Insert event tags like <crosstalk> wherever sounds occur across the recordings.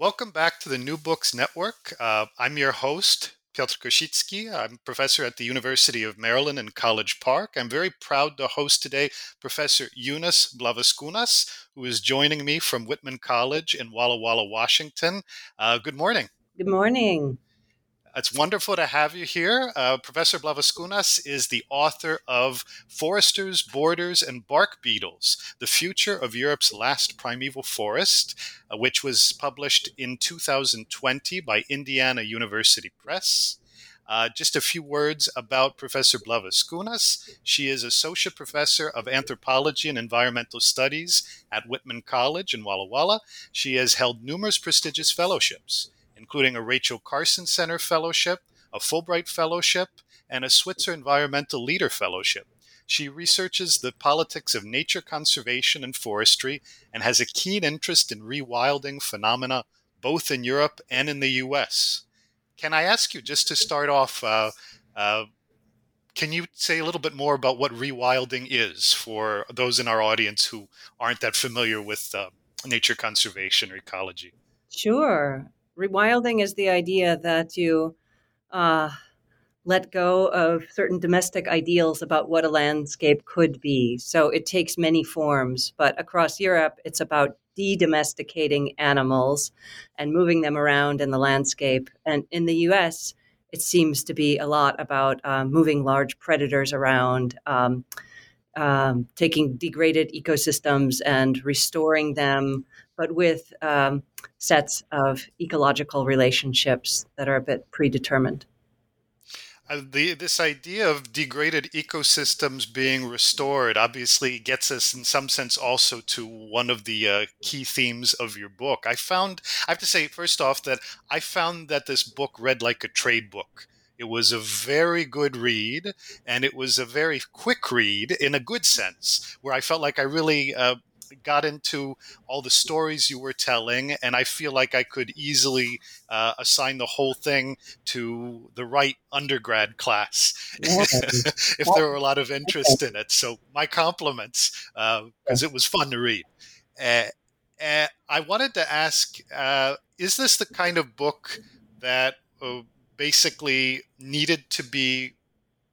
Welcome back to the New Books Network. Uh, I'm your host, Piotr Kosicki. I'm a professor at the University of Maryland in College Park. I'm very proud to host today Professor Eunice Blavascunas, who is joining me from Whitman College in Walla Walla, Washington. Uh, good morning. Good morning. It's wonderful to have you here. Uh, Professor Blavascunas is the author of Foresters, Borders, and Bark Beetles The Future of Europe's Last Primeval Forest, uh, which was published in 2020 by Indiana University Press. Uh, just a few words about Professor Blavascunas. She is Associate Professor of Anthropology and Environmental Studies at Whitman College in Walla Walla. She has held numerous prestigious fellowships including a Rachel Carson Center Fellowship, a Fulbright Fellowship, and a Switzer Environmental Leader Fellowship. She researches the politics of nature conservation and forestry and has a keen interest in rewilding phenomena both in Europe and in the US. Can I ask you, just to start off, uh, uh, can you say a little bit more about what rewilding is for those in our audience who aren't that familiar with uh, nature conservation or ecology? Sure. Rewilding is the idea that you uh, let go of certain domestic ideals about what a landscape could be. So it takes many forms, but across Europe, it's about de domesticating animals and moving them around in the landscape. And in the US, it seems to be a lot about uh, moving large predators around. Um, um, taking degraded ecosystems and restoring them, but with um, sets of ecological relationships that are a bit predetermined. Uh, the, this idea of degraded ecosystems being restored obviously gets us, in some sense, also to one of the uh, key themes of your book. I found, I have to say, first off, that I found that this book read like a trade book. It was a very good read, and it was a very quick read in a good sense, where I felt like I really uh, got into all the stories you were telling, and I feel like I could easily uh, assign the whole thing to the right undergrad class <laughs> if there were a lot of interest in it. So my compliments because uh, it was fun to read. Uh, I wanted to ask: uh, Is this the kind of book that uh, basically needed to be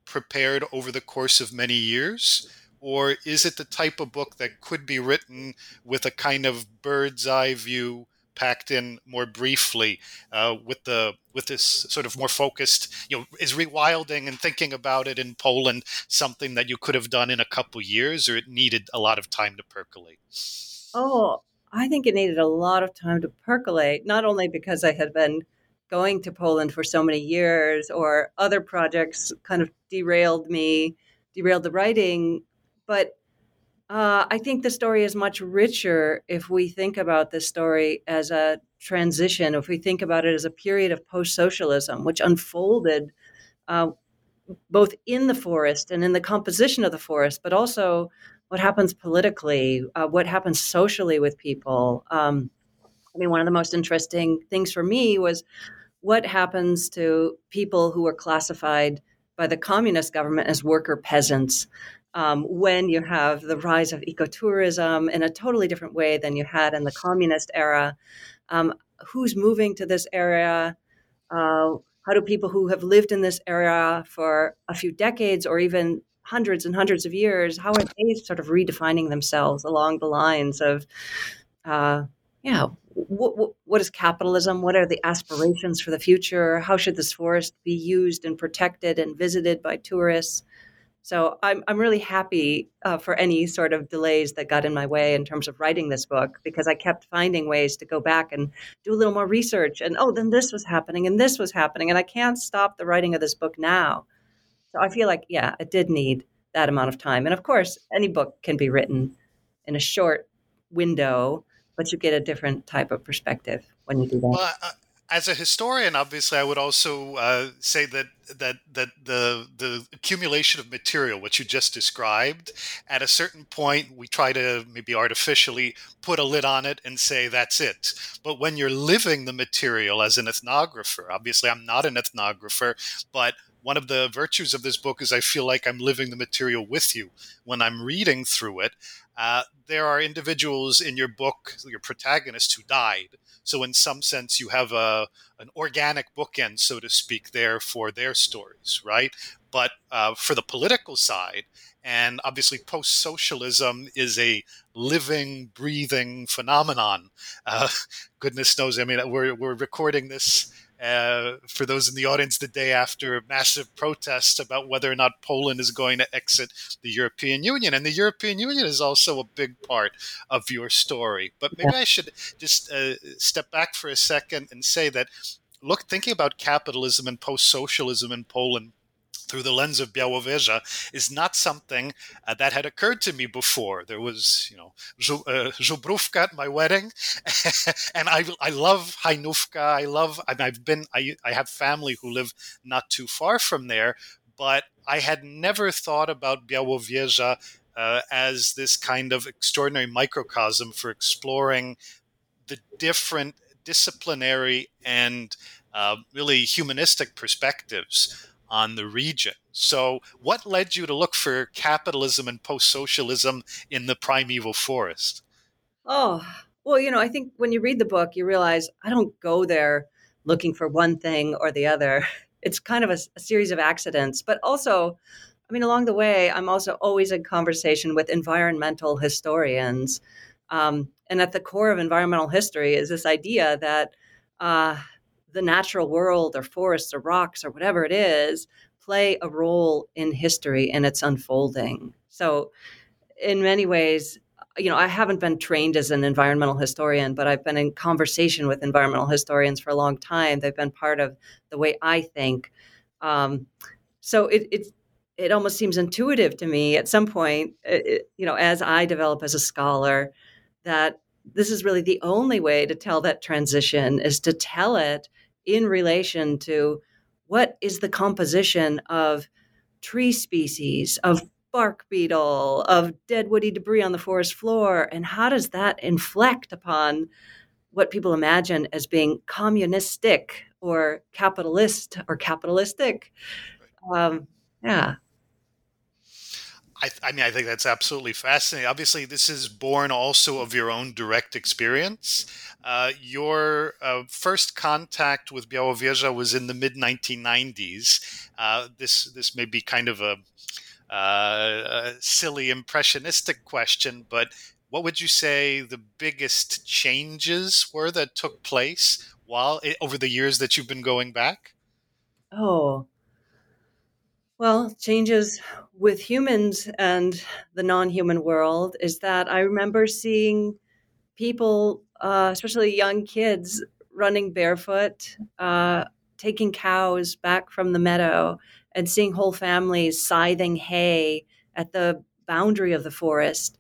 prepared over the course of many years? Or is it the type of book that could be written with a kind of bird's eye view packed in more briefly uh, with the with this sort of more focused you know is rewilding and thinking about it in Poland something that you could have done in a couple years or it needed a lot of time to percolate? Oh I think it needed a lot of time to percolate not only because I had been going to Poland for so many years or other projects kind of derailed me derailed the writing but uh, I think the story is much richer if we think about this story as a transition, if we think about it as a period of post socialism, which unfolded uh, both in the forest and in the composition of the forest, but also what happens politically, uh, what happens socially with people. Um, I mean, one of the most interesting things for me was what happens to people who are classified by the communist government as worker peasants um, when you have the rise of ecotourism in a totally different way than you had in the communist era. Um, who's moving to this area? Uh, how do people who have lived in this area for a few decades or even hundreds and hundreds of years, how are they sort of redefining themselves along the lines of, uh, yeah, what, what is capitalism? What are the aspirations for the future? How should this forest be used and protected and visited by tourists? So I'm I'm really happy uh, for any sort of delays that got in my way in terms of writing this book because I kept finding ways to go back and do a little more research and oh then this was happening and this was happening and I can't stop the writing of this book now. So I feel like yeah, I did need that amount of time. And of course, any book can be written in a short window, but you get a different type of perspective when you do that. Well, as a historian, obviously, I would also uh, say that that that the the accumulation of material, which you just described, at a certain point, we try to maybe artificially put a lid on it and say that's it. But when you're living the material as an ethnographer, obviously, I'm not an ethnographer, but one of the virtues of this book is I feel like I'm living the material with you when I'm reading through it. Uh, there are individuals in your book, your protagonist, who died. So, in some sense, you have a an organic bookend, so to speak, there for their stories, right? But uh, for the political side, and obviously, post socialism is a living, breathing phenomenon. Uh, <laughs> goodness knows. I mean, we're we're recording this uh, for those in the audience the day after massive protests about whether or not Poland is going to exit the European Union. And the European Union is also a big part of your story. But maybe. I should just uh, step back for a second and say that, look, thinking about capitalism and post socialism in Poland through the lens of Białowieża is not something uh, that had occurred to me before. There was, you know, Żubrówka uh, at my wedding, <laughs> and I, I love Hajnówka. I love, and I've been, I, I have family who live not too far from there, but I had never thought about Białowieża uh, as this kind of extraordinary microcosm for exploring the different disciplinary and uh, really humanistic perspectives on the region. So, what led you to look for capitalism and post socialism in the primeval forest? Oh, well, you know, I think when you read the book, you realize I don't go there looking for one thing or the other. <laughs> It's kind of a, a series of accidents, but also, I mean, along the way, I'm also always in conversation with environmental historians. Um, and at the core of environmental history is this idea that uh, the natural world or forests or rocks or whatever it is play a role in history and its unfolding. So, in many ways, you know, I haven't been trained as an environmental historian, but I've been in conversation with environmental historians for a long time. They've been part of the way I think. Um, so it, it it almost seems intuitive to me at some point, it, you know, as I develop as a scholar, that this is really the only way to tell that transition is to tell it in relation to what is the composition of tree species, of bark beetle, of dead woody debris on the forest floor, and how does that inflect upon what people imagine as being communistic or capitalist or capitalistic? Um, yeah. I, I, mean, I think that's absolutely fascinating. Obviously, this is born also of your own direct experience. Uh, your uh, first contact with Białowieża was in the mid 1990s. Uh, this this may be kind of a, uh, a, silly impressionistic question, but what would you say the biggest changes were that took place while over the years that you've been going back? Oh, well, changes with humans and the non human world is that I remember seeing people, uh, especially young kids, running barefoot, uh, taking cows back from the meadow, and seeing whole families scything hay at the boundary of the forest.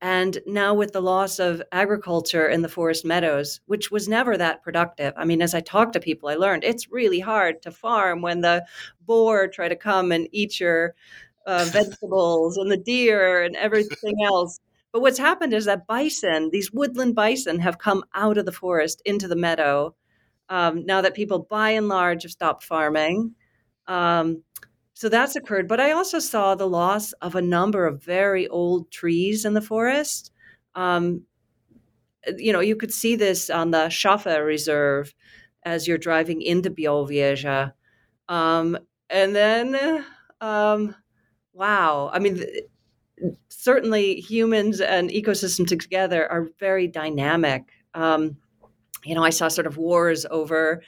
And now, with the loss of agriculture in the forest meadows, which was never that productive. I mean, as I talked to people, I learned it's really hard to farm when the boar try to come and eat your uh, vegetables and the deer and everything else. But what's happened is that bison, these woodland bison, have come out of the forest into the meadow. um, now that people by and large have stopped farming. Um, so that's occurred. But I also saw the loss of a number of very old trees in the forest. Um, you know, you could see this on the Shafa Reserve as you're driving into Białowieża. Um, and then, um, wow, I mean, certainly humans and ecosystems together are very dynamic. Um, you know, I saw sort of wars over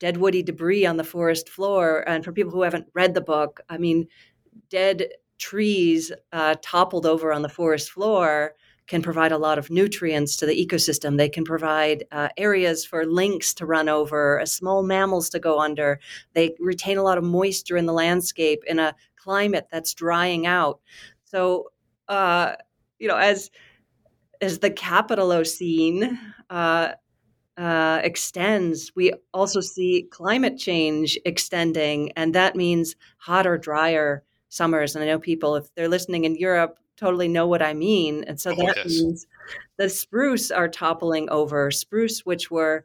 dead woody debris on the forest floor. And for people who haven't read the book, I mean, dead trees uh, toppled over on the forest floor can provide a lot of nutrients to the ecosystem. They can provide uh, areas for lynx to run over, uh, small mammals to go under. They retain a lot of moisture in the landscape in a climate that's drying out. So, uh, you know, as as the Capitalocene uh, uh, extends, we also see climate change extending, and that means hotter, drier summers. And I know people, if they're listening in Europe, totally know what I mean. And so oh, that yes. means the spruce are toppling over. Spruce, which were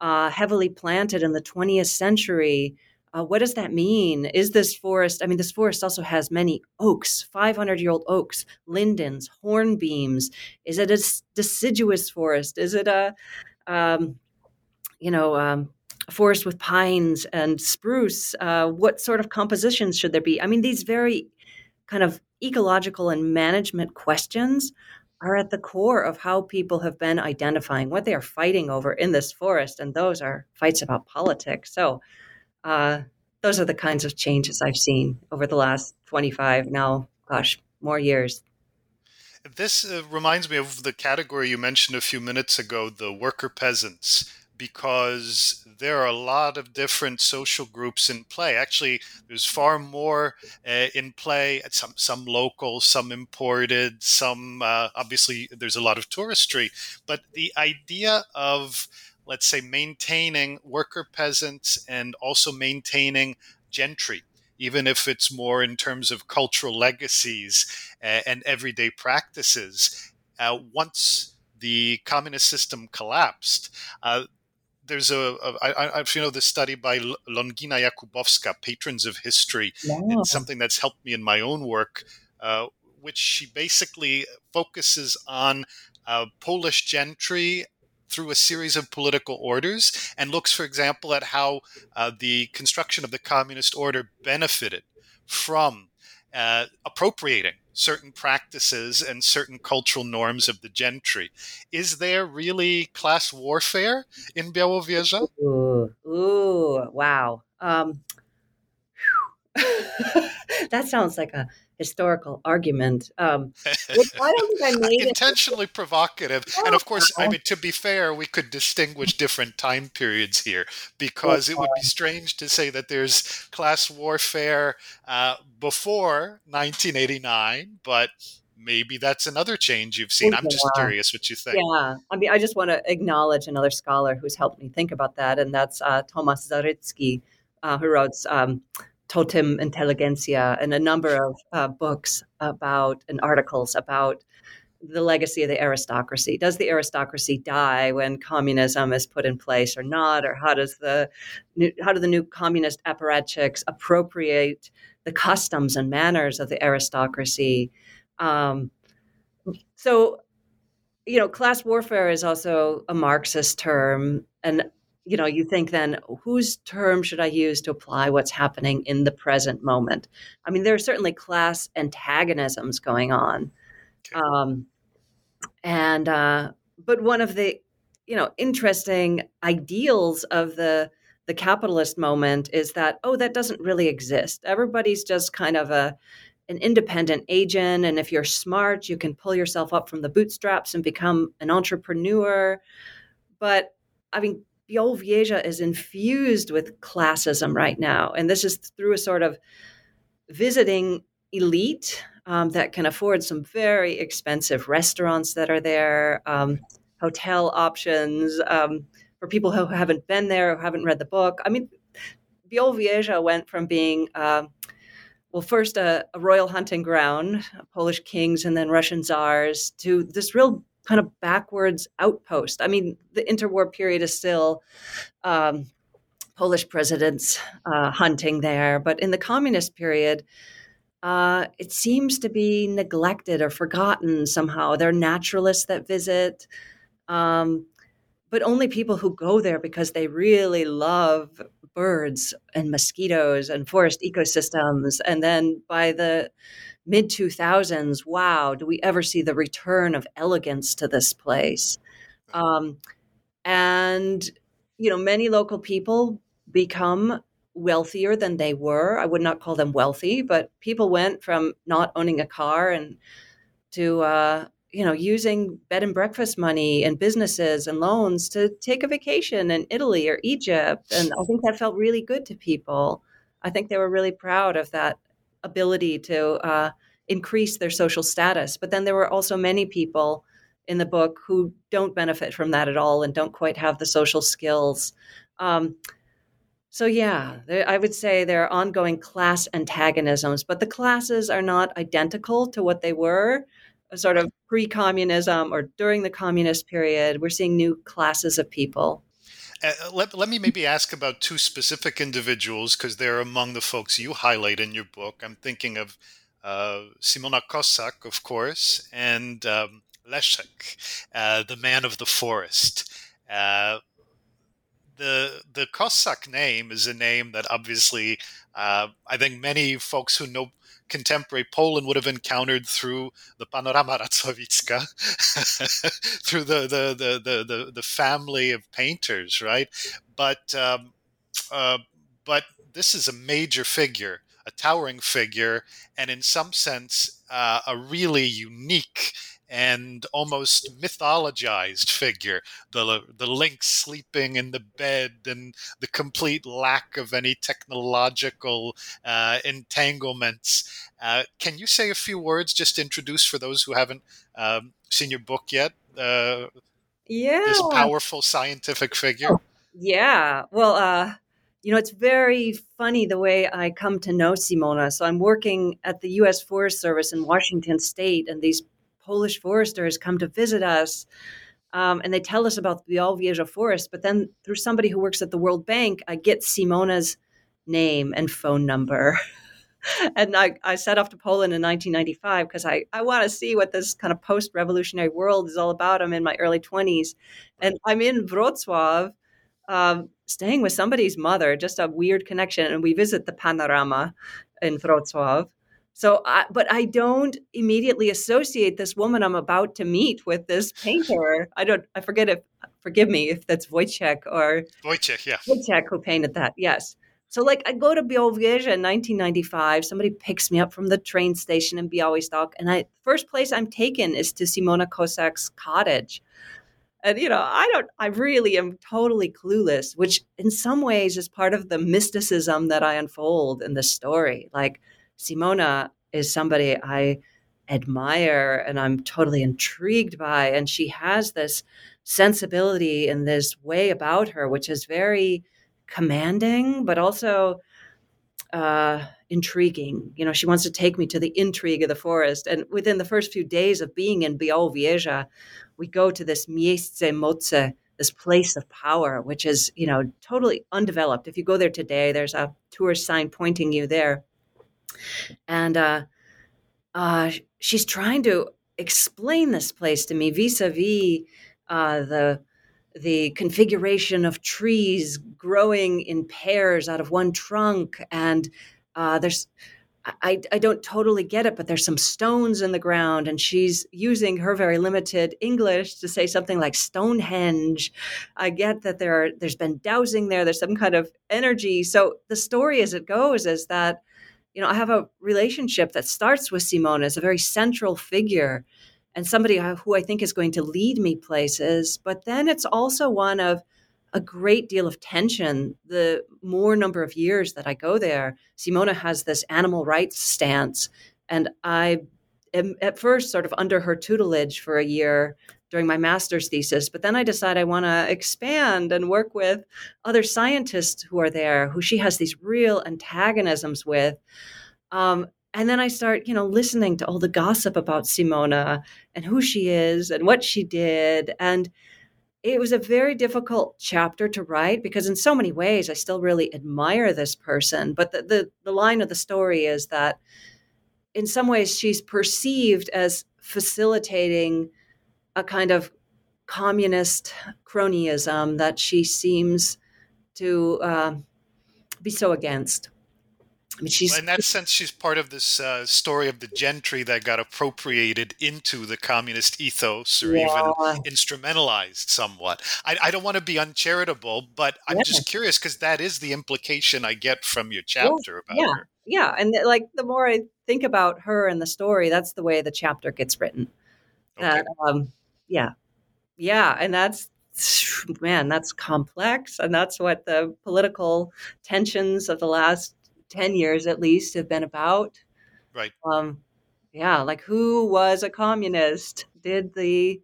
uh, heavily planted in the 20th century. Uh, what does that mean? Is this forest? I mean, this forest also has many oaks, 500 year old oaks, lindens, hornbeams. Is it a deciduous forest? Is it a um, you know, um, forest with pines and spruce? Uh, what sort of compositions should there be? I mean, these very kind of ecological and management questions are at the core of how people have been identifying what they are fighting over in this forest, and those are fights about politics. So, uh, those are the kinds of changes I've seen over the last 25, now, gosh, more years. This uh, reminds me of the category you mentioned a few minutes ago the worker peasants, because there are a lot of different social groups in play. Actually, there's far more uh, in play, some, some local, some imported, some uh, obviously there's a lot of touristry. But the idea of, let's say, maintaining worker peasants and also maintaining gentry even if it's more in terms of cultural legacies and everyday practices. Uh, once the communist system collapsed, uh, there's a, a I, I, you know this study by Longina Jakubowska, Patrons of History. Yeah. It's something that's helped me in my own work, uh, which she basically focuses on uh, Polish gentry through a series of political orders and looks, for example, at how uh, the construction of the communist order benefited from uh, appropriating certain practices and certain cultural norms of the gentry. Is there really class warfare in Białowieża? Ooh, ooh wow. Um, <laughs> that sounds like a historical argument. Um, <laughs> I don't think I <laughs> made intentionally it. provocative. <laughs> And of course, I mean to be fair, we could distinguish different time periods here because it would be strange to say that there's class warfare uh, before 1989, but maybe that's another change you've seen. I'm just curious what you think. Yeah, I mean, I just want to acknowledge another scholar who's helped me think about that, and that's uh, Tomasz Zarycki, uh, who wrote. Um, Totem Intelligentsia and a number of uh, books about and articles about the legacy of the aristocracy. Does the aristocracy die when communism is put in place or not? Or how does the how do the new communist apparatchiks appropriate the customs and manners of the aristocracy? Um, so, you know, class warfare is also a Marxist term, and you know, you think then whose term should I use to apply what's happening in the present moment? I mean, there are certainly class antagonisms going on, um, and uh, but one of the you know interesting ideals of the the capitalist moment is that oh that doesn't really exist. Everybody's just kind of a an independent agent, and if you're smart, you can pull yourself up from the bootstraps and become an entrepreneur. But I mean, Białowieża is infused with classism right now. And this is through a sort of visiting elite um, that can afford some very expensive restaurants that are there, um, hotel options um, for people who haven't been there, who haven't read the book. I mean, Białowieża went from being, uh, well, first a, a royal hunting ground, Polish kings and then Russian czars, to this real kind of backwards outpost. I mean, the interwar period is still um, Polish presidents uh, hunting there, but in the communist period, uh, it seems to be neglected or forgotten somehow. There are naturalists that visit, um, but only people who go there because they really love birds and mosquitoes and forest ecosystems. And then by the mid 2000s, wow, do we ever see the return of elegance to this place? Um, and, you know, many local people become wealthier than they were. I would not call them wealthy, but people went from not owning a car and to, uh, you know, using bed and breakfast money and businesses and loans to take a vacation in Italy or Egypt. And I think that felt really good to people. I think they were really proud of that ability to uh, increase their social status. But then there were also many people in the book who don't benefit from that at all and don't quite have the social skills. Um, so, yeah, there, I would say there are ongoing class antagonisms, but the classes are not identical to what they were sort of pre communism or during the communist period. We're seeing new classes of people. Uh, let, let me maybe ask about two specific individuals because they're among the folks you highlight in your book. I'm thinking of uh, Simona Kossak, of course, and um, Leszek, uh, the man of the forest. Uh, the the Kossak name is a name that obviously uh, I think many folks who know contemporary Poland would have encountered through the Panorama Racławicka, <laughs> through the, the, the, the, the, the, family of painters, right? But, um, uh, but this is a major figure, a towering figure, and in some sense, uh, a really unique and almost mythologized figure. The the lynx sleeping in the bed and the complete lack of any technological uh, entanglements. Uh, can you say a few words just introduce for those who haven't um, seen your book yet? Uh, yeah, this powerful scientific figure. Yeah. Well, uh, you know, it's very funny the way I come to know Simona. So I'm working at the U.S. Forest Service in Washington State, and these Polish foresters come to visit us. Um, and they tell us about the Białowieża forest. But then through somebody who works at the World Bank, I get Simona's name and phone number. <laughs> and I, I set off to Poland in 1995 because I, I want to see what this kind of post revolutionary world is all about. I'm in my early 20s. And I'm in Wrocław, um, staying with somebody's mother, just a weird connection. And we visit the Panorama in Wrocław. So, I, but I don't immediately associate this woman I'm about to meet with this painter. I don't. I forget if. Forgive me if that's Wojciech or Wojciech. Yeah, Wojciech who painted that. Yes. So, like, I go to Białowieża in 1995. Somebody picks me up from the train station in Białystok, and I first place I'm taken is to Simona Kossak's cottage. And you know, I don't. I really am totally clueless, which in some ways is part of the mysticism that I unfold in the story. Like Simona is somebody I admire and I'm totally intrigued by. And she has this sensibility and this way about her, which is very commanding, but also uh, intriguing. You know, she wants to take me to the intrigue of the forest. And within the first few days of being in Białowieża, we go to this Miejsce Mocy, this place of power, which is, you know, totally undeveloped. If you go there today, there's a tourist sign pointing you there and uh, uh, she's trying to explain this place to me vis-a-vis uh, the the configuration of trees growing in pairs out of one trunk and uh, there's I, I don't totally get it, but there's some stones in the ground, and she's using her very limited English to say something like Stonehenge. I get that there are, there's been dowsing there, there's some kind of energy. So the story as it goes is that you know, I have a relationship that starts with Simona as a very central figure and somebody uh, who I think is going to lead me places. But then it's also one of a great deal of tension the more number of years that I go there. Simona has this animal rights stance, and I am at first sort of under her tutelage for a year during my master's thesis. But then I decide I want to expand and work with other scientists who are there, who she has these real antagonisms with. Um, and then I start, you know, listening to all the gossip about Simona and who she is and what she did. And it was a very difficult chapter to write because in so many ways I still really admire this person. But the, the, the line of the story is that in some ways she's perceived as facilitating a kind of communist cronyism that she seems to uh, be so against. I mean, she's in that sense, she's part of this uh, story of the gentry that got appropriated into the communist ethos, or yeah. even instrumentalized somewhat. I, I, don't want to be uncharitable, but I'm yeah. just curious because that is the implication I get from your chapter about yeah. her. Yeah, and like the more I think about her and the story, that's the way the chapter gets written. Okay. That, um, yeah, yeah, and that's <sighs> man, that's complex, and that's what the political tensions of the last 10 years at least have been about. Right. Um, yeah, like who was a communist? Did the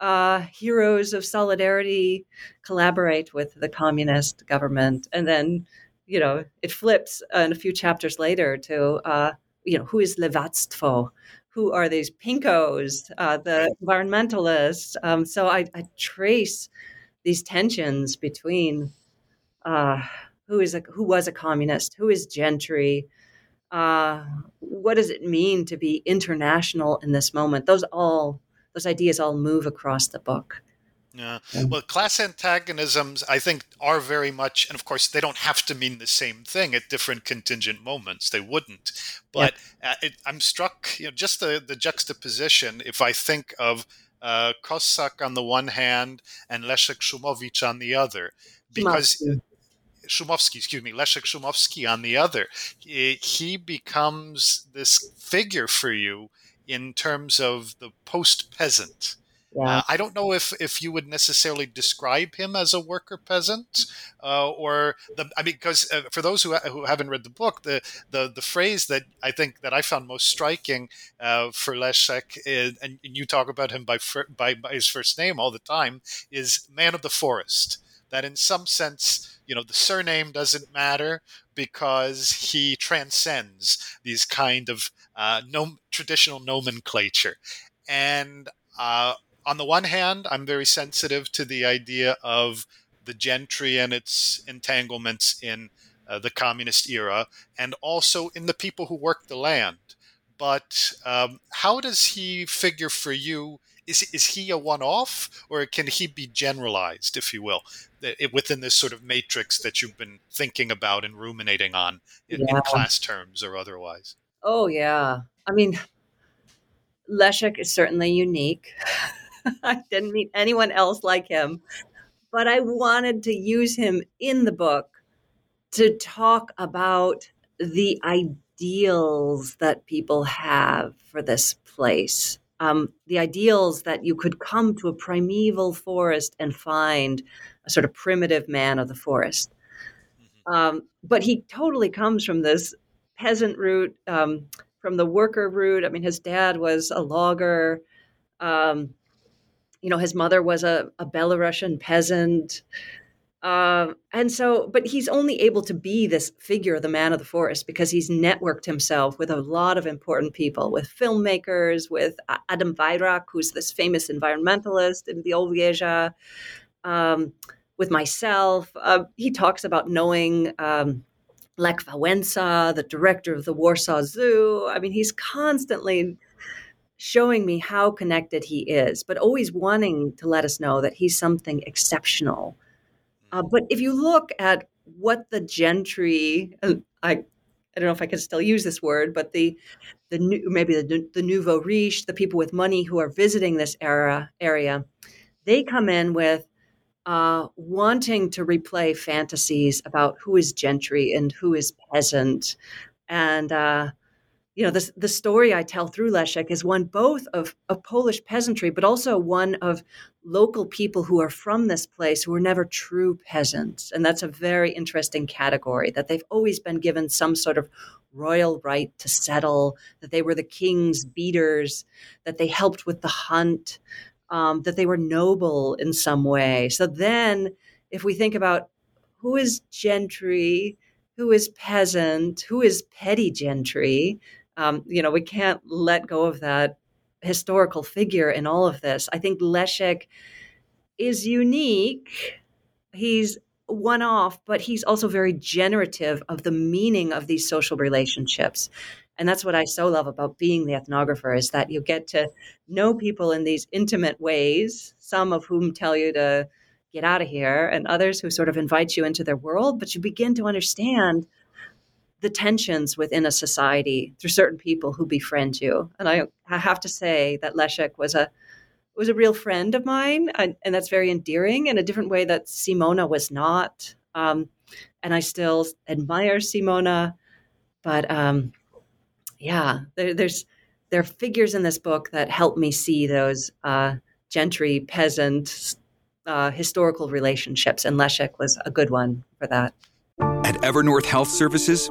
uh, heroes of solidarity collaborate with the communist government? And then, you know, it flips and a few chapters later to, uh, you know, who is lewactwo? Who are these pinkos, uh, the environmentalists? Um, so I, I, trace these tensions between uh, who is a who was a communist, who is gentry, uh, what does it mean to be international in this moment? Those all those ideas all move across the book. Yeah. Well, class antagonisms, I think, are very much, and of course, they don't have to mean the same thing at different contingent moments. They wouldn't. But uh, it, I'm struck, you know, just the, the juxtaposition. If I think of uh, Kossak on the one hand and Leszek Szumowicz on the other, because Szumowski, excuse me, Leszek Szumowski on the other, he becomes this figure for you in terms of the post peasant. Yeah. Uh, I don't know if, if you would necessarily describe him as a worker peasant, uh, or the. I mean, because uh, for those who, who haven't read the book, the, the the phrase that I think that I found most striking uh, for Leszek, is, and you talk about him by, by by his first name all the time, is man of the forest. That in some sense you know the surname doesn't matter because he transcends these kind of uh, nom- traditional nomenclature and uh, on the one hand i'm very sensitive to the idea of the gentry and its entanglements in uh, the communist era and also in the people who work the land. But um, how does he figure for you? Is, is he a one-off or can he be generalized if you will within this sort of matrix that you've been thinking about and ruminating on in, yeah. in class terms or otherwise? Oh yeah. I mean leszek is certainly unique <laughs> <laughs> i didn't meet anyone else like him but i wanted to use him in the book to talk about the ideals that people have for this place um, the ideals that you could come to a primeval forest and find a sort of primitive man of the forest. Mm-hmm. Um, but he totally comes from this peasant root, um, from the worker root. I mean, his dad was a logger. Um, you know, his mother was a, a Belarusian peasant. Uh, and so, but he's only able to be this figure, the man of the forest, because he's networked himself with a lot of important people, with filmmakers, with Adam Wajrak, who's this famous environmentalist in Białowieża, um, with myself. Uh, he talks about knowing um, Lech Wałęsa, the director of the Warsaw Zoo. I mean, he's constantly showing me how connected he is, but always wanting to let us know that he's something exceptional. Uh, but if you look at what the gentry, I I don't know if I can still use this word, but the the new maybe the the nouveau riche, the people with money who are visiting this era area, they come in with uh, wanting to replay fantasies about who is gentry and who is peasant, and uh, you know, the, the story I tell through Leszek is one both of, of Polish peasantry, but also one of local people who are from this place who were never true peasants. And that's a very interesting category that they've always been given some sort of royal right to settle, that they were the king's beaters, that they helped with the hunt, um, that they were noble in some way. So then, if we think about who is gentry, who is peasant, who is petty gentry, Um, you know, we can't let go of that historical figure in all of this. I think Leszek is unique. He's one off, but he's also very generative of the meaning of these social relationships. And that's what I so love about being the ethnographer is that you get to know people in these intimate ways, some of whom tell you to get out of here, and others who sort of invite you into their world, but you begin to understand the tensions within a society through certain people who befriend you. And I, I have to say that Leszek was a was a real friend of mine, and, and that's very endearing in a different way that Simona was not. Um, and I still admire Simona, but um, yeah, there, there's there are figures in this book that help me see those uh, gentry peasant uh, historical relationships, and Leszek was a good one for that. At Evernorth Health Services,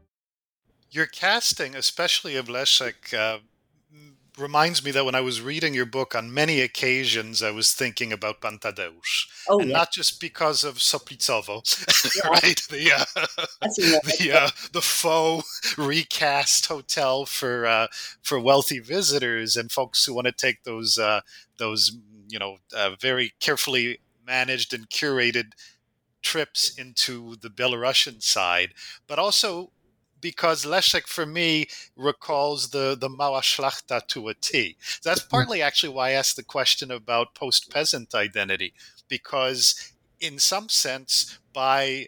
Your casting, especially of Leszek, uh, reminds me that when I was reading your book, on many occasions I was thinking about Pan Tadeusz. Oh, and yeah. not just because of Soplicowo, Yeah. <laughs> right? The uh, That's a real- the uh, the faux recast hotel for uh, for wealthy visitors and folks who want to take those uh, those you know uh, very carefully managed and curated trips into the Belarusian side, but also because Leszek for me recalls the the Mała Szlachta to a T. That's mm-hmm. partly actually why I asked the question about post peasant identity, because in some sense, by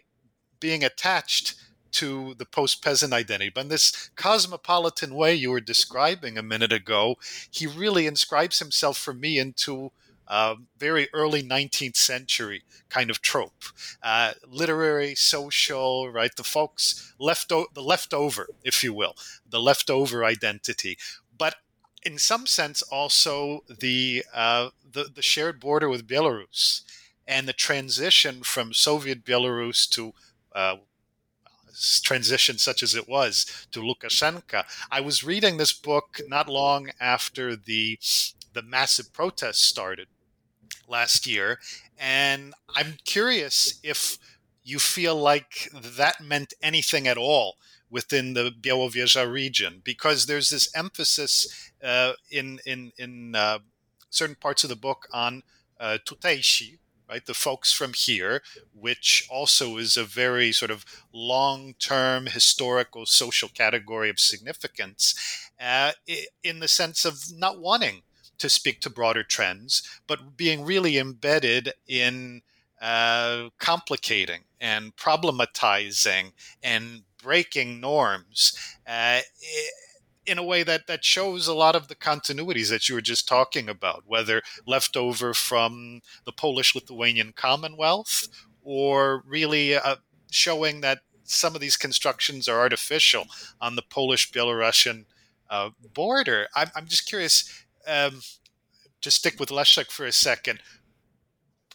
being attached to the post peasant identity, but in this cosmopolitan way you were describing a minute ago, he really inscribes himself for me into uh, very early 19th century kind of trope, uh, literary, social, right? The folks left o- the leftover, if you will, the leftover identity, but in some sense also the uh, the, the shared border with Belarus and the transition from Soviet Belarus to uh, transition such as it was to Lukashenko. I was reading this book not long after the the massive protests started last year, and I'm curious if you feel like that meant anything at all within the Białowieża region, because there's this emphasis uh, in in in uh, certain parts of the book on uh, tutejsi, right, the folks from here, which also is a very sort of long-term historical social category of significance, uh, in the sense of not wanting to speak to broader trends, but being really embedded in uh, complicating and problematizing and breaking norms uh, in a way that, that shows a lot of the continuities that you were just talking about, whether left over from the Polish Lithuanian Commonwealth or really uh, showing that some of these constructions are artificial on the Polish Belarusian uh, border. I'm, I'm just curious um, to stick with Leszek for a second.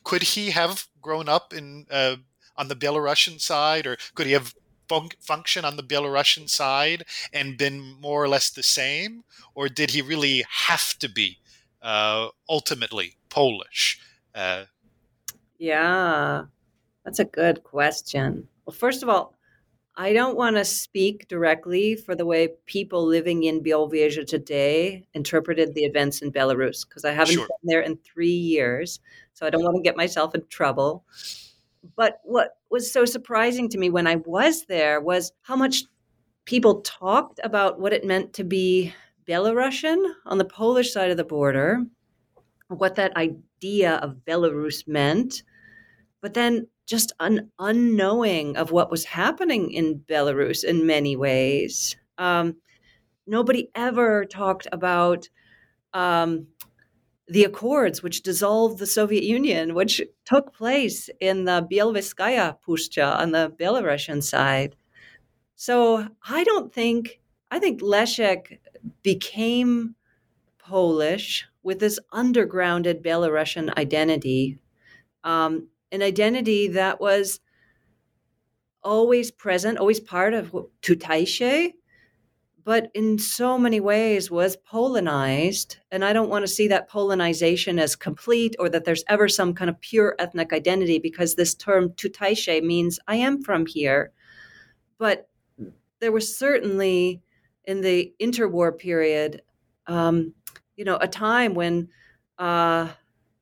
Could he have grown up in uh, on the Belarusian side, or could he have fun- functioned on the Belarusian side and been more or less the same, or did he really have to be uh, ultimately Polish? Uh, Yeah, that's a good question. Well, first of all, I don't want to speak directly for the way people living in Białowieża today interpreted the events in Belarus because I haven't Sure. been there in three years, so I don't want to get myself in trouble. But what was so surprising to me when I was there was how much people talked about what it meant to be Belarusian on the Polish side of the border, what that idea of Belarus meant, but then just an unknowing of what was happening in Belarus in many ways. Um, nobody ever talked about um, the Accords, which dissolved the Soviet Union, which took place in the Belovezhskaya Pushcha on the Belarusian side. So I don't think, I think Leszek became Polish with this undergrounded Belarusian identity, um, an identity that was always present, always part of Tutejsze, but in so many ways was Polonized. And I don't want to see that Polonization as complete or that there's ever some kind of pure ethnic identity because this term Tutejsze means I am from here. But there was certainly in the interwar period, um, you know, a time when uh,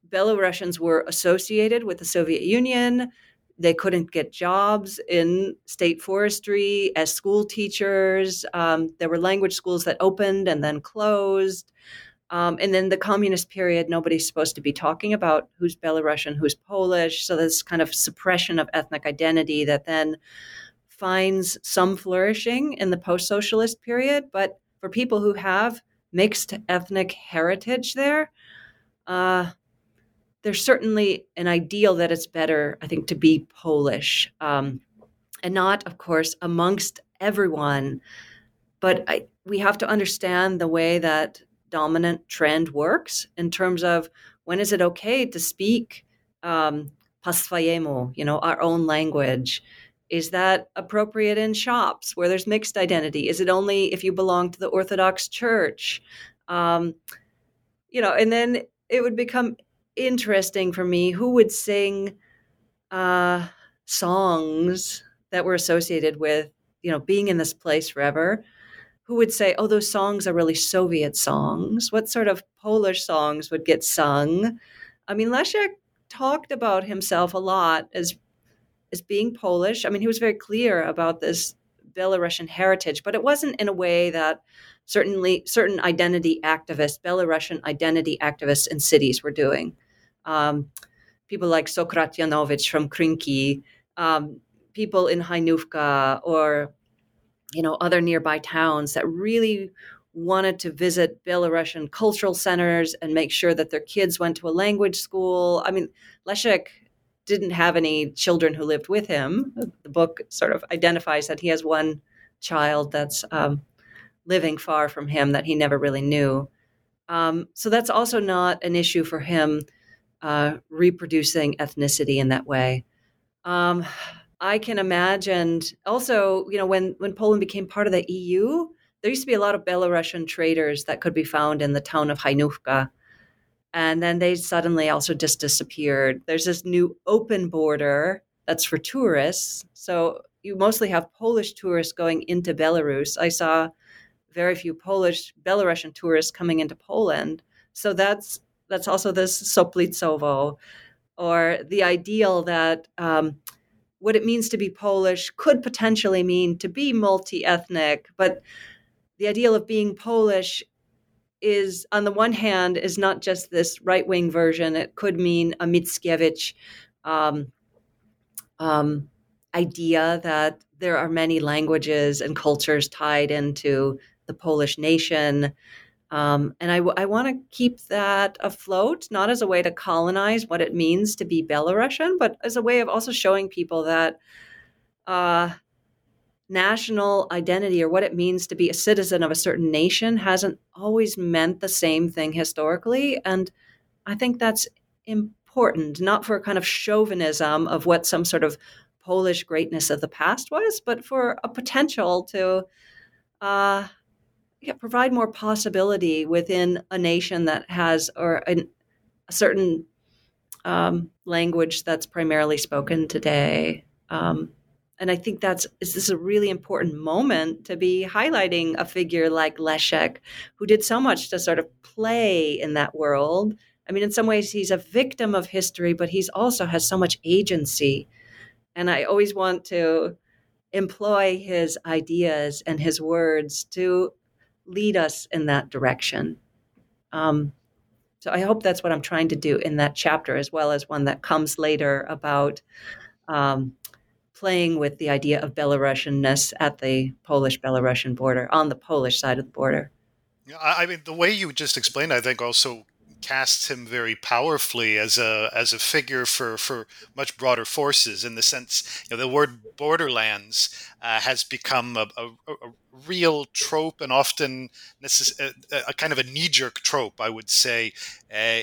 Belarusians were associated with the Soviet Union they couldn't get jobs in state forestry as school teachers. Um, there were language schools that opened and then closed. Um, and then the communist period, nobody's supposed to be talking about who's Belarusian, who's Polish. So this kind of suppression of ethnic identity that then finds some flourishing in the post socialist period. But for people who have mixed ethnic heritage there, uh, there's certainly an ideal that it's better, I think, to be Polish, um, and not, of course, amongst everyone. But I, we have to understand the way that dominant trend works in terms of when is it okay to speak um, you know, our own language. Is that appropriate in shops where there's mixed identity? Is it only if you belong to the Orthodox Church? Um, you know, and then it would become interesting for me who would sing uh, songs that were associated with you know being in this place forever? Who would say oh those songs are really soviet songs. What sort of polish songs would get sung? I mean leszek talked about himself a lot as as being polish. I mean he was very clear about this belarusian heritage but it wasn't in a way that certainly certain identity activists belarusian identity activists in cities were doing um, people like Sokrat Janowicz from Krynki, um, people in Hajnówka or you know other nearby towns that really wanted to visit Belarusian cultural centers and make sure that their kids went to a language school. I mean, Leszek didn't have any children who lived with him. The book sort of identifies that he has one child that's um, living far from him that he never really knew. Um, so that's also not an issue for him uh, reproducing ethnicity in that way. Um, I can imagine also, you know, when, when Poland became part of the EU, there used to be a lot of Belarusian traders that could be found in the town of Hajnówka. And then they suddenly also just disappeared. There's this new open border that's for tourists. So you mostly have Polish tourists going into Belarus. I saw very few Polish, Belarusian tourists coming into Poland. So that's that's also this Soplicowo, or the ideal that um, what it means to be Polish could potentially mean to be multi ethnic, but the ideal of being Polish is, on the one hand, is not just this right wing version. It could mean a Mickiewicz um, um, idea that there are many languages and cultures tied into the Polish nation. Um, and I, I want to keep that afloat, not as a way to colonize what it means to be Belarusian, but as a way of also showing people that uh, national identity or what it means to be a citizen of a certain nation hasn't always meant the same thing historically. And I think that's important, not for a kind of chauvinism of what some sort of Polish greatness of the past was, but for a potential to. Uh, yeah, provide more possibility within a nation that has or an, a certain um, language that's primarily spoken today. Um, and I think that's this is a really important moment to be highlighting a figure like Leszek, who did so much to sort of play in that world. I mean, in some ways, he's a victim of history, but he's also has so much agency. And I always want to employ his ideas and his words to lead us in that direction. Um, so I hope that's what I'm trying to do in that chapter, as well as one that comes later about um, playing with the idea of Belarusianness at the Polish Belarusian border, on the Polish side of the border. Yeah, I mean, the way you just explained, I think, also casts him very powerfully as a as a figure for for much broader forces in the sense you know the word borderlands uh, has become a, a, a, real trope and often necess- a, a, kind of a knee-jerk trope i would say uh,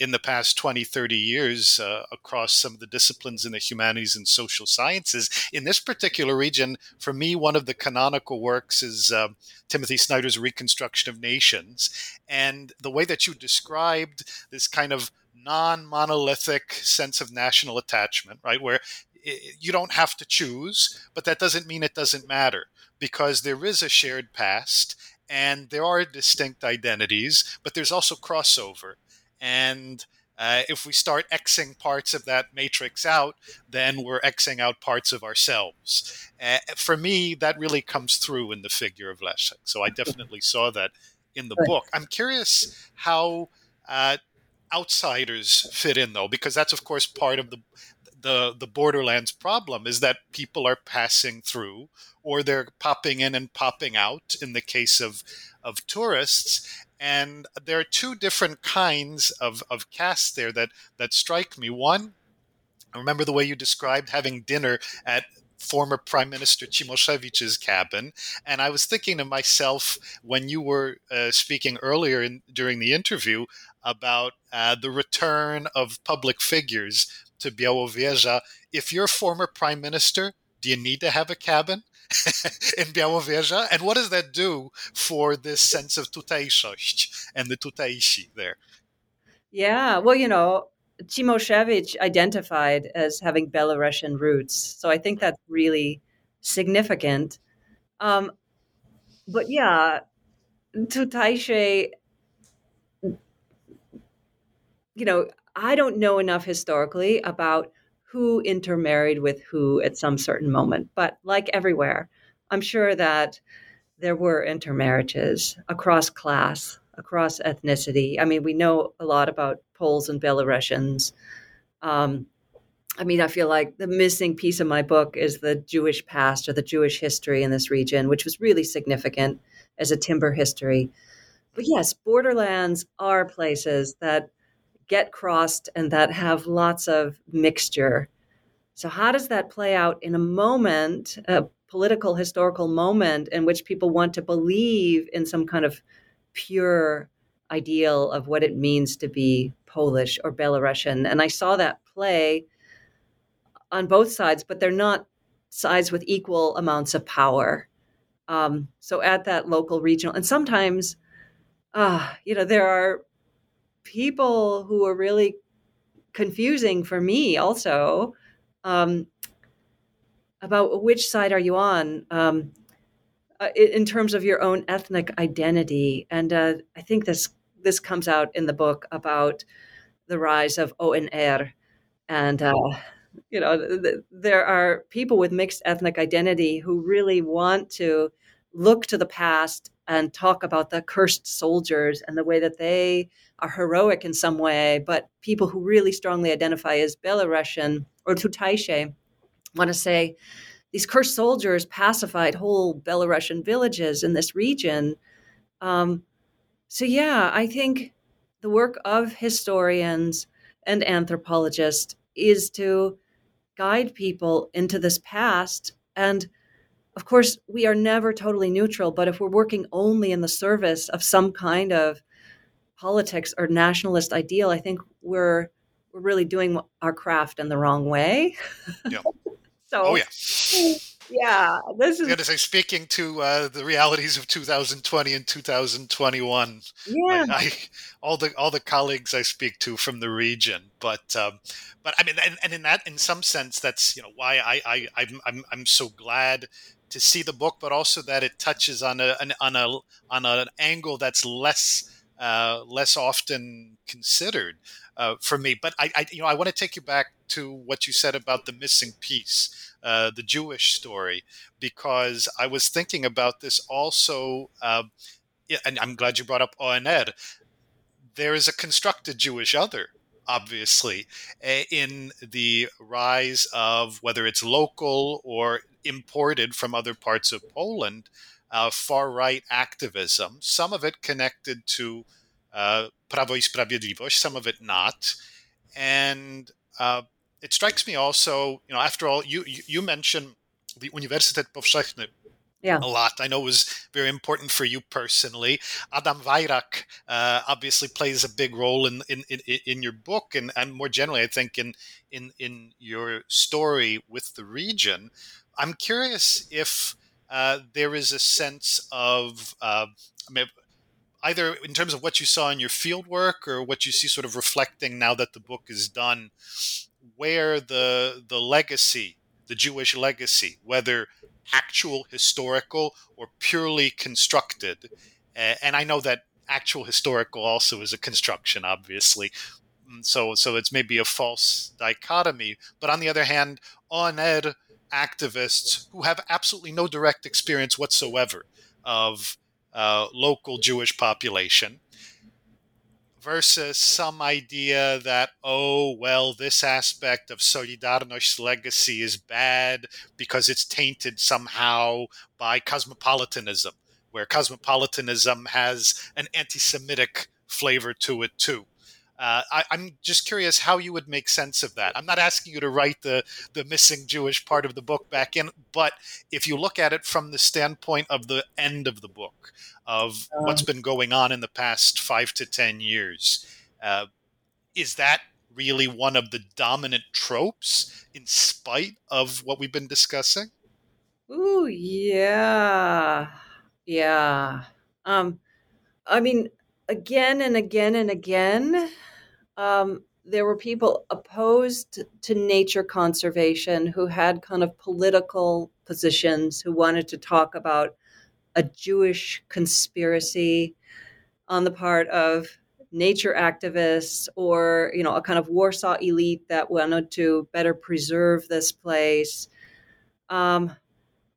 in the past 20 30 years uh, across some of the disciplines in the humanities and social sciences in this particular region for me one of the canonical works is um, timothy snyder's reconstruction of nations and the way that you described this kind of non monolithic sense of national attachment, right? Where you don't have to choose, but that doesn't mean it doesn't matter because there is a shared past and there are distinct identities, but there's also crossover. And uh, if we start Xing parts of that matrix out, then we're Xing out parts of ourselves. Uh, for me, that really comes through in the figure of Leszek. So I definitely saw that in the book. I'm curious how uh, outsiders fit in, though, because that's of course part of the the the borderlands problem is that people are passing through or they're popping in and popping out in the case of of tourists and there are two different kinds of, of casts there that that strike me one I remember the way you described having dinner at former Prime Minister Cimoszewicz's cabin. And I was thinking to myself when you were uh, speaking earlier in, during the interview about uh, the return of public figures to Białowieża. If you're a former prime minister, do you need to have a cabin? <laughs> in Białowieża? And what does that do for this sense of tutejszość <laughs> and the tutejsi there? Yeah, well, you know, Cimoszewicz identified as having Belarusian roots. So I think that's really significant. Um, but yeah, Tutejsze, you know, I don't know enough historically about who intermarried with who at some certain moment. But like everywhere, I'm sure that there were intermarriages across class, across ethnicity. I mean, we know a lot about Poles and Belarusians. Um, I mean, I feel like the missing piece of my book is the Jewish past or the Jewish history in this region, which was really significant as a timber history. But yes, borderlands are places that get crossed and that have lots of mixture. So, how does that play out in a moment, a political, historical moment in which people want to believe in some kind of pure ideal of what it means to be Polish or Belarusian. And I saw that play on both sides, but they're not sides with equal amounts of power. Um, so at that local, regional, and sometimes, uh, you know, there are people who are really confusing for me also um, about which side are you on. Um, uh, in terms of your own ethnic identity. And uh, I think this this comes out in the book about the rise of ONR, and uh, you know th- there are people with mixed ethnic identity who really want to look to the past and talk about the cursed soldiers and the way that they are heroic in some way, but people who really strongly identify as Belarusian or Tutejsze want to say these cursed soldiers pacified whole Belarusian villages in this region. Um, so, yeah, I think the work of historians and anthropologists is to guide people into this past. And of course, we are never totally neutral, but if we're working only in the service of some kind of politics or nationalist ideal, I think we're we're really doing our craft in the wrong way. Yeah. <laughs> So, oh yeah, yeah. This is. I'm gonna say, speaking to uh, the realities of 2020 and 2021. Yeah. I, I, all the all the colleagues I speak to from the region, but um, but I mean, and, and in that, in some sense, that's you know why I, I I'm I'm, I'm so glad to see the book, but also that it touches on a an, on a on an angle that's less uh, less often considered uh, for me. But I, I, you know, I want to take you back to what you said about the missing piece, uh, the Jewish story, because I was thinking about this also. Uh, and I'm glad you brought up ONR. There is a constructed Jewish other, obviously, in the rise of whether it's local or imported from other parts of Poland, uh, far right activism. Some of it connected to uh, Prawo i Sprawiedliwość, some of it not, and uh, it strikes me also, you know, after all, you you mentioned the Uniwersytet Powszechny yeah. a lot. I know it was very important for you personally. Adam Wajrak uh, obviously plays a big role in, in, in, in, your book and, and more generally, I think, in, in, in your story with the region. I'm curious if uh, there is a sense of, uh, I mean, either in terms of what you saw in your field work or what you see sort of reflecting now that the book is done, where the the legacy, the Jewish legacy, whether actual historical or purely constructed, and I know that actual historical also is a construction, obviously. Mm, so, so it's maybe a false dichotomy. But on the other hand, ONR activists who have absolutely no direct experience whatsoever of uh, local Jewish population versus some idea that, oh, well, this aspect of Solidarności's legacy is bad because it's tainted somehow by cosmopolitanism, where cosmopolitanism has an anti Semitic flavor to it, too. Uh, I, am just curious how you would make sense of that. I'm not asking you to write the the missing Jewish part of the book back in, but if you look at it from the standpoint of the end of the book, of what's been going on in the past five to ten years, uh, is that really one of the dominant tropes in spite of what we've been discussing? Ooh, yeah, yeah. Um, I mean, again and again and again, um, there were people opposed to nature conservation who had kind of political positions who wanted to talk about a Jewish conspiracy on the part of nature activists or you know a kind of Warsaw elite that wanted to better preserve this place. Um,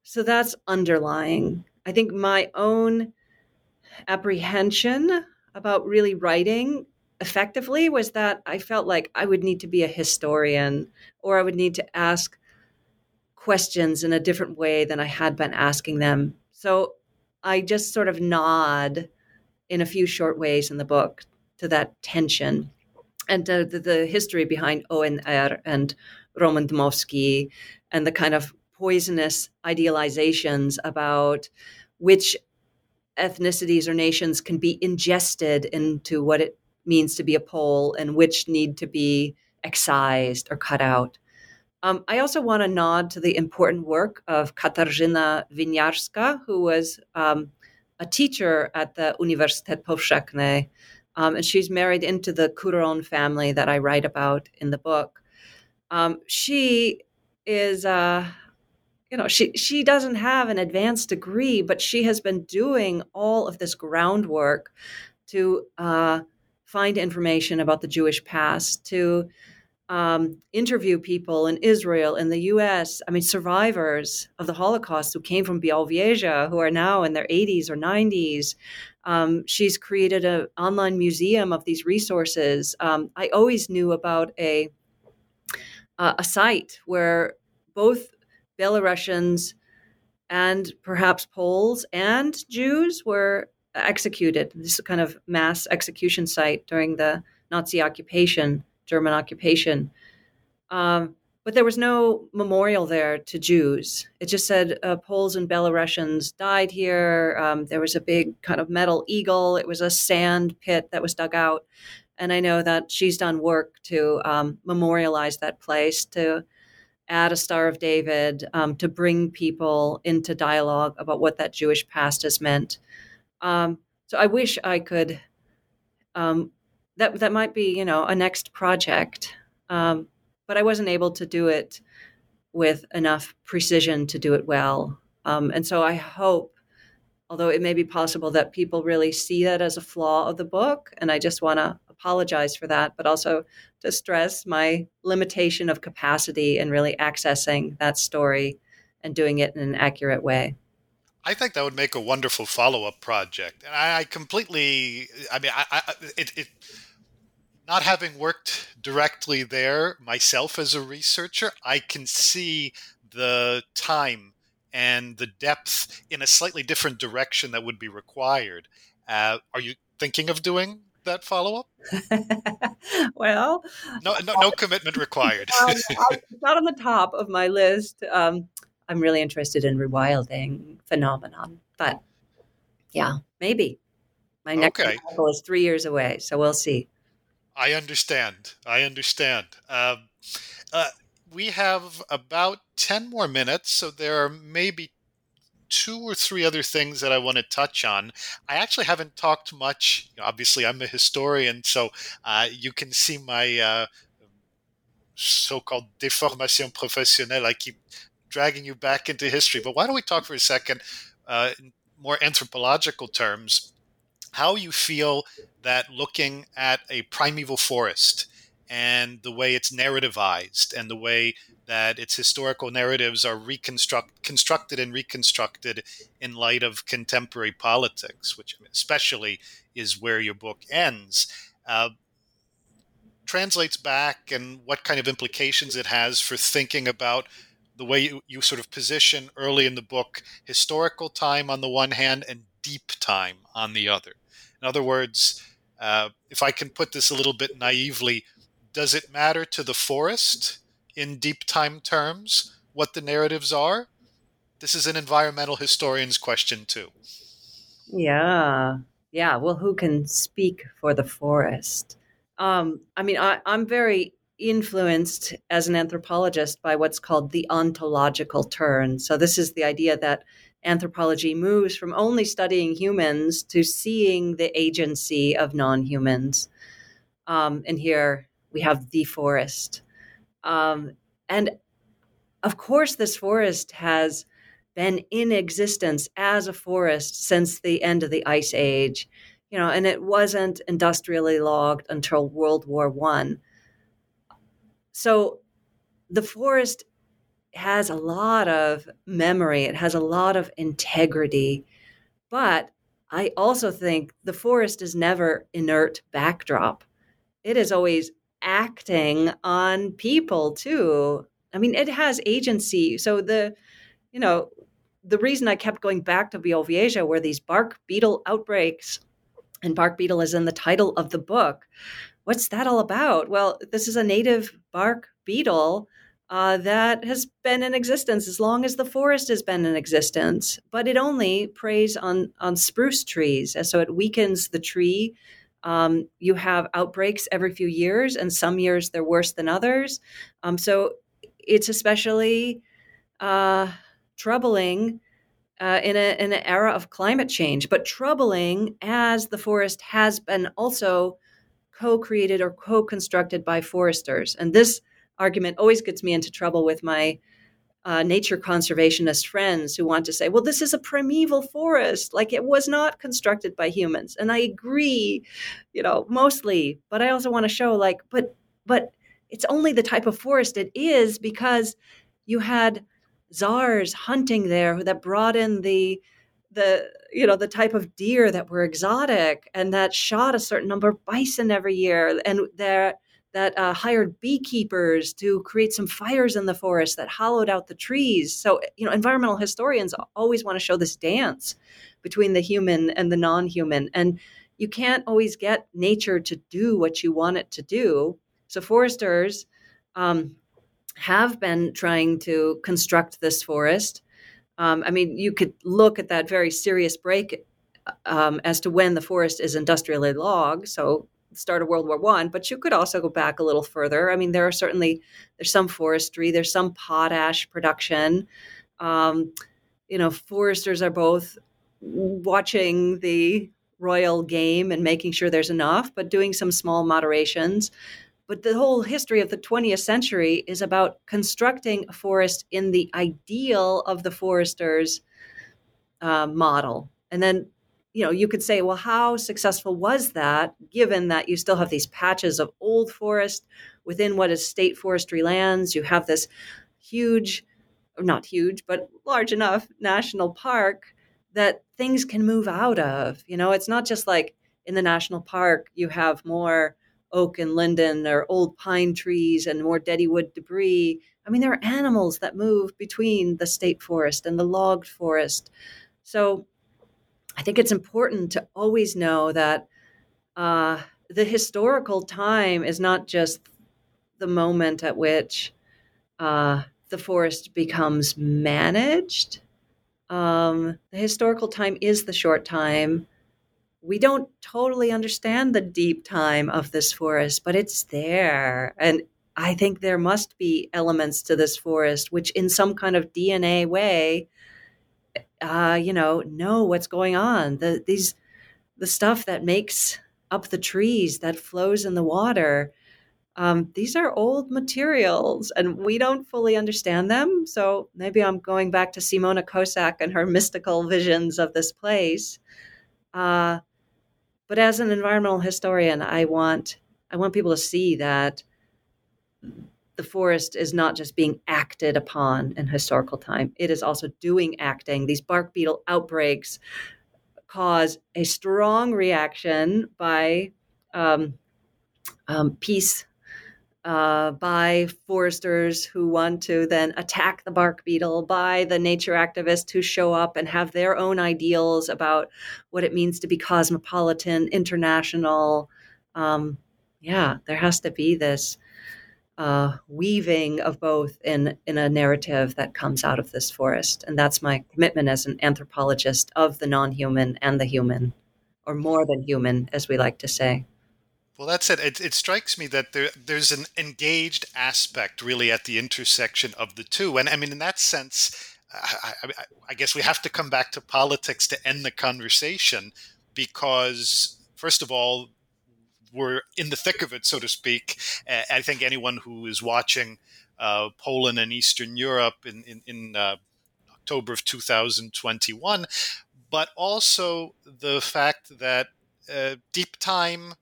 so that's underlying. I think my own apprehension about really writing effectively was that I felt like I would need to be a historian or I would need to ask questions in a different way than I had been asking them. So I just sort of nod in a few short ways in the book to that tension and uh, the, the, history behind ONR and Roman Dmowski and the kind of poisonous idealizations about which ethnicities or nations can be ingested into what it means to be a Pole and which need to be excised or cut out. Um, I also want to nod to the important work of Katarzyna Winiarska, who was um, a teacher at the Uniwersytet Powszechny, um, and she's married into the Kuron family that I write about in the book. Um, she is uh, you know she she doesn't have an advanced degree but she has been doing all of this groundwork to uh, find information about the jewish past to um, interview people in israel in the us i mean survivors of the holocaust who came from białowieża who are now in their 80s or 90s um, she's created an online museum of these resources. Um, i always knew about a uh, a site where both Belarusians and perhaps Poles and Jews were executed. This is kind of mass execution site during the Nazi occupation, German occupation. Um, but there was no memorial there to Jews. It just said uh, Poles and Belarusians died here. Um, there was a big kind of metal eagle. It was a sand pit that was dug out. And I know that she's done work to um, memorialize that place, to add a Star of David um, to bring people into dialogue about what that Jewish past has meant. Um, so I wish I could. Um, that that might be you know a next project, um, but I wasn't able to do it with enough precision to do it well. Um, and so I hope, although it may be possible that people really see that as a flaw of the book, and I just want to apologize for that, but also to stress my limitation of capacity in really accessing that story and doing it in an accurate way. I think that would make a wonderful follow-up project, and I, I completely. I mean, I, I it, it not having worked directly there myself as a researcher, I can see the time and the depth in a slightly different direction that would be required. Uh, are you thinking of doing that follow up? <laughs> well, no, no, no commitment required. um, <laughs> not on the top of my list. Um, I'm really interested in rewilding phenomenon, but yeah, maybe. My next okay. article is three years away, so we'll see. I understand. I understand. Um, uh, we have about 10 more minutes, so there are maybe two or three other things that I want to touch on. I actually haven't talked much. Obviously, I'm a historian, so uh, you can see my uh, so called déformation professionnelle. I keep dragging you back into history. But why don't we talk for a second uh, in more anthropological terms? How you feel that looking at a primeval forest and the way it's narrativized and the way that its historical narratives are reconstruct constructed and reconstructed in light of contemporary politics, which especially is where your book ends. Uh, translates back and what kind of implications it has for thinking about the way you, you sort of position early in the book historical time on the one hand and deep time on the other. In other words, uh, if I can put this a little bit naively, does it matter to the forest in deep time terms what the narratives are? This is an environmental historian's question, too. Yeah. Yeah. Well, who can speak for the forest? Um, I mean, I, I'm very influenced as an anthropologist by what's called the ontological turn. So, this is the idea that anthropology moves from only studying humans to seeing the agency of non humans. Um, and here we have the forest. Um, and of course, this forest has been in existence as a forest since the end of the Ice Age, you know, and it wasn't industrially logged until World War One. So the forest has a lot of memory, it has a lot of integrity, but I also think the forest is never inert backdrop. It is always acting on people too. I mean, it has agency. So the, you know, the reason I kept going back to Białowieża were these bark beetle outbreaks, and bark beetle is in the title of the book. What's that all about? Well, this is a native bark beetle uh, that has been in existence as long as the forest has been in existence, but it only preys on on spruce trees, and so it weakens the tree um, you have outbreaks every few years, and some years they're worse than others. Um, so it's especially uh, troubling uh, in, a, in an era of climate change, but troubling as the forest has been also co created or co constructed by foresters. And this argument always gets me into trouble with my uh, nature conservationist friends who want to say, well, this is a primeval forest, like it was not constructed by humans. And I agree, you know, mostly, but I also want to show, like, but, but it's only the type of forest it is because you had czars hunting there that brought in the, the you know the type of deer that were exotic and that shot a certain number of bison every year and there that uh, hired beekeepers to create some fires in the forest that hollowed out the trees. So, you know, environmental historians always want to show this dance between the human and the non human. And you can't always get nature to do what you want it to do. So, foresters um, have been trying to construct this forest. Um, I mean, you could look at that very serious break um, as to when the forest is industrially logged. So start of World War One, but you could also go back a little further. I mean, there are certainly there's some forestry, there's some potash production. Um, you know, foresters are both watching the royal game and making sure there's enough, but doing some small moderations. But the whole history of the 20th century is about constructing a forest in the ideal of the forester's uh, model. And then you know, you could say, well, how successful was that given that you still have these patches of old forest within what is state forestry lands? You have this huge, not huge, but large enough national park that things can move out of. You know, it's not just like in the national park, you have more oak and linden or old pine trees and more deady wood debris. I mean, there are animals that move between the state forest and the logged forest. So I think it's important to always know that uh, the historical time is not just the moment at which uh, the forest becomes managed. Um, the historical time is the short time. We don't totally understand the deep time of this forest, but it's there. And I think there must be elements to this forest which, in some kind of DNA way, uh, you know, know what's going on. The these the stuff that makes up the trees that flows in the water. Um, these are old materials and we don't fully understand them. So maybe I'm going back to Simona Kossak and her mystical visions of this place. Uh, but as an environmental historian, I want I want people to see that the forest is not just being acted upon in historical time; it is also doing acting. These bark beetle outbreaks cause a strong reaction by um, um, peace uh, by foresters who want to then attack the bark beetle, by the nature activists who show up and have their own ideals about what it means to be cosmopolitan, international. Um, yeah, there has to be this uh, weaving of both in in a narrative that comes out of this forest, and that's my commitment as an anthropologist of the non-human and the human, or more than human, as we like to say. Well, that's it. It, it strikes me that there, there's an engaged aspect really at the intersection of the two, and I mean, in that sense, I, I, I guess we have to come back to politics to end the conversation, because first of all, we're in the thick of it, so to speak. I think anyone who is watching uh, Poland and Eastern Europe in in, in uh, October of 2021, but also the fact that uh, deep time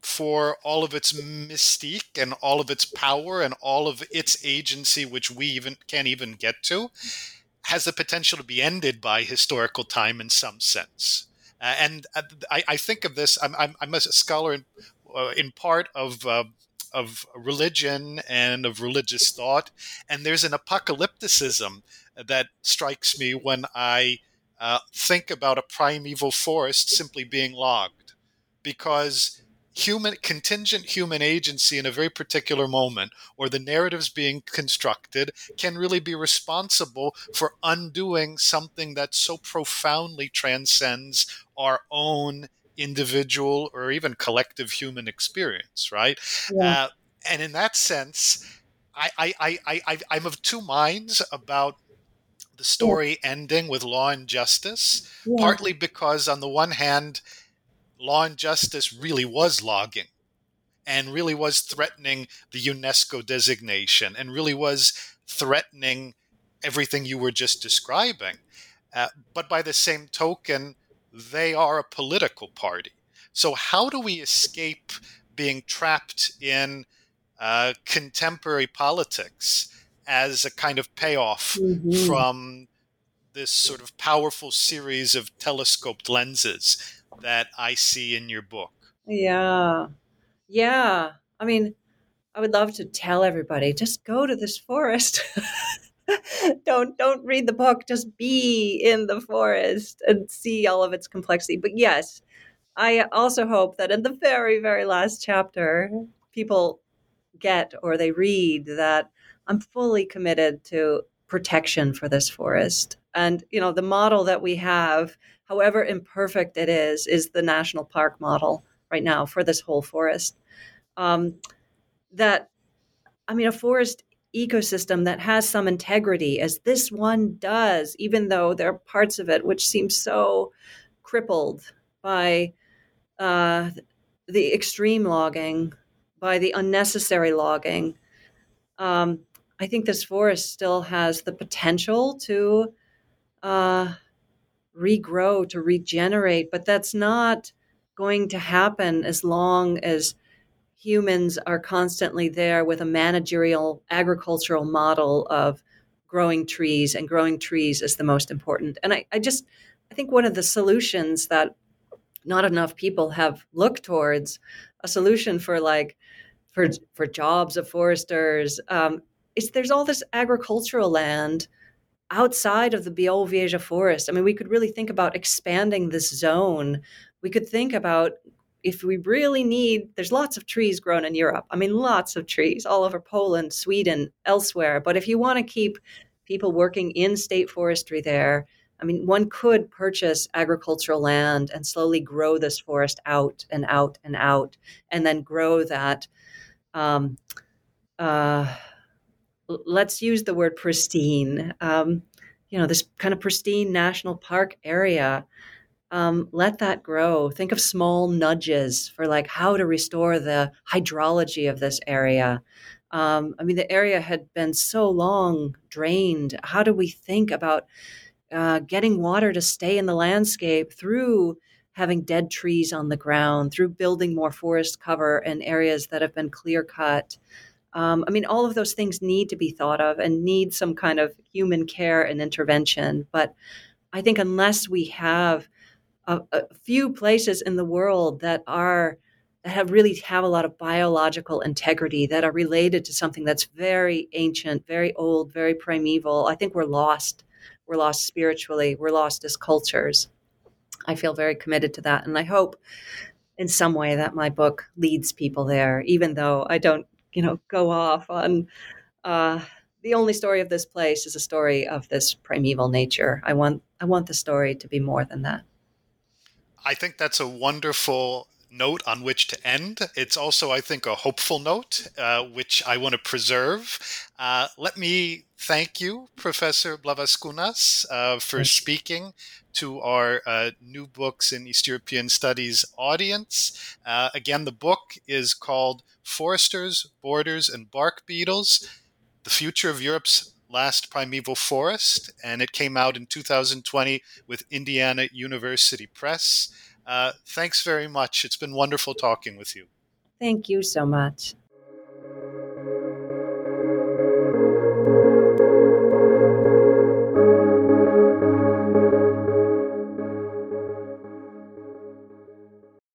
for all of its mystique and all of its power and all of its agency, which we even can't even get to, has the potential to be ended by historical time in some sense. Uh, and uh, I, I, think of this. I'm, I'm, I'm a scholar in, uh, in part of uh, of religion and of religious thought, and there's an apocalypticism that strikes me when I uh, think about a primeval forest simply being logged, because human contingent human agency in a very particular moment or the narratives being constructed can really be responsible for undoing something that so profoundly transcends our own individual or even collective human experience right yeah. uh, and in that sense I, I, I, I, i'm of two minds about the story yeah. ending with law and justice yeah. partly because on the one hand Law and Justice really was logging and really was threatening the UNESCO designation and really was threatening everything you were just describing. Uh, but by the same token, they are a political party. So, how do we escape being trapped in uh, contemporary politics as a kind of payoff mm-hmm. from this sort of powerful series of telescoped lenses that I see in your book. Yeah. Yeah. I mean, I would love to tell everybody just go to this forest. <laughs> don't don't read the book, just be in the forest and see all of its complexity. But yes, I also hope that in the very very last chapter people get or they read that I'm fully committed to protection for this forest. And you know, the model that we have however imperfect it is, is the national park model right now for this whole forest. Um, that, I mean, a forest ecosystem that has some integrity, as this one does, even though there are parts of it which seem so crippled by uh, the extreme logging, by the unnecessary logging. Um, I think this forest still has the potential to uh, regrow, to regenerate, but that's not going to happen as long as humans are constantly there with a managerial agricultural model of growing trees and growing trees is the most important. And I, I just I think one of the solutions that not enough people have looked towards a solution for like for for jobs of foresters um, is there's all this agricultural land outside of the Białowieża forest. I mean, we could really think about expanding this zone. We could think about if we really need, there's lots of trees grown in Europe. I mean, lots of trees all over Poland, Sweden, elsewhere. But if you want to keep people working in state forestry there, I mean, one could purchase agricultural land and slowly grow this forest out and out and out, and then grow that. Um, uh, let's use the word pristine. Um, you know, this kind of pristine national park area. Um, let that grow. Think of small nudges for like how to restore the hydrology of this area. Um, I mean, the area had been so long drained. How do we think about uh, getting water to stay in the landscape through having dead trees on the ground, through building more forest cover in areas that have been clear cut. Um, I mean, all of those things need to be thought of and need some kind of human care and intervention. But I think unless we have a, a few places in the world that are that have really have a lot of biological integrity that are related to something that's very ancient, very old, very primeval, I think we're lost. We're lost spiritually. We're lost as cultures. I feel very committed to that, and I hope in some way that my book leads people there, even though I don't you know, go off on uh, the only story of this place is a story of this primeval nature. I want I want the story to be more than that. I think that's a wonderful note on which to end. It's also, I think, a hopeful note, uh, which I want to preserve. Uh, let me thank you, Professor Blavascunas, uh, for speaking to our uh, new books in East European Studies audience. Uh, again, the book is called Foresters, Borders, and Bark Beetles The Future of Europe's Last Primeval Forest, and it came out in 2020 with Indiana University Press. Uh, thanks very much. It's been wonderful talking with you. Thank you so much.